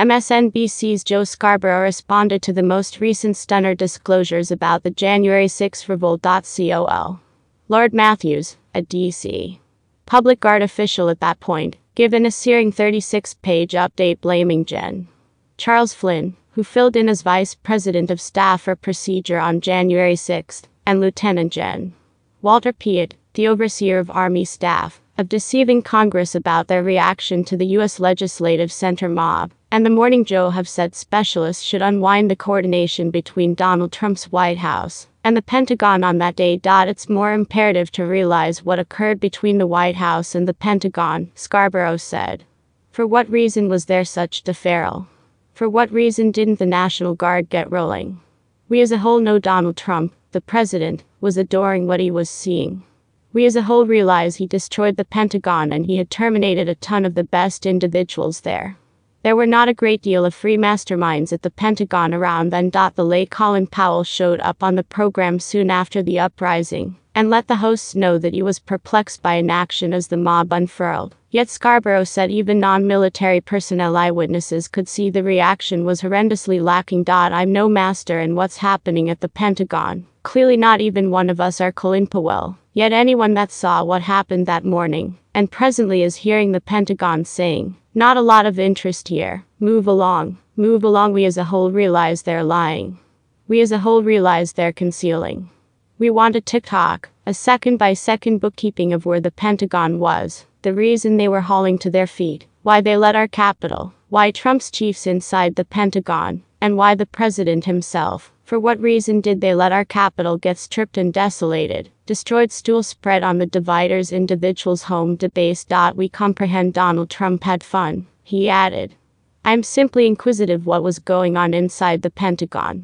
MSNBC's Joe Scarborough responded to the most recent stunner disclosures about the January 6 revolt.col. Lord Matthews, a DC public guard official at that point, given a searing 36 page update blaming Gen. Charles Flynn, who filled in as Vice President of Staff for Procedure on January 6, and Lieutenant Gen. Walter Piatt, the overseer of Army Staff, of deceiving Congress about their reaction to the U.S. Legislative Center mob, and the Morning Joe have said specialists should unwind the coordination between Donald Trump's White House and the Pentagon on that day. It's more imperative to realize what occurred between the White House and the Pentagon, Scarborough said. For what reason was there such deferral? For what reason didn't the National Guard get rolling? We as a whole know Donald Trump, the president, was adoring what he was seeing. We as a whole realize he destroyed the Pentagon and he had terminated a ton of the best individuals there. There were not a great deal of free masterminds at the Pentagon around then. The late Colin Powell showed up on the program soon after the uprising and let the hosts know that he was perplexed by inaction as the mob unfurled. Yet Scarborough said even non military personnel eyewitnesses could see the reaction was horrendously lacking. I'm no master in what's happening at the Pentagon. Clearly, not even one of us are Colin Powell. Yet anyone that saw what happened that morning, and presently is hearing the Pentagon saying, Not a lot of interest here, move along, move along, we as a whole realize they're lying. We as a whole realize they're concealing. We want a tick-tock, a second by second bookkeeping of where the Pentagon was, the reason they were hauling to their feet, why they let our capital, why Trump's chiefs inside the Pentagon, and why the president himself, for what reason did they let our capital get stripped and desolated, destroyed stool spread on the dividers individuals home debased. We comprehend Donald Trump had fun, he added. I'm simply inquisitive what was going on inside the Pentagon.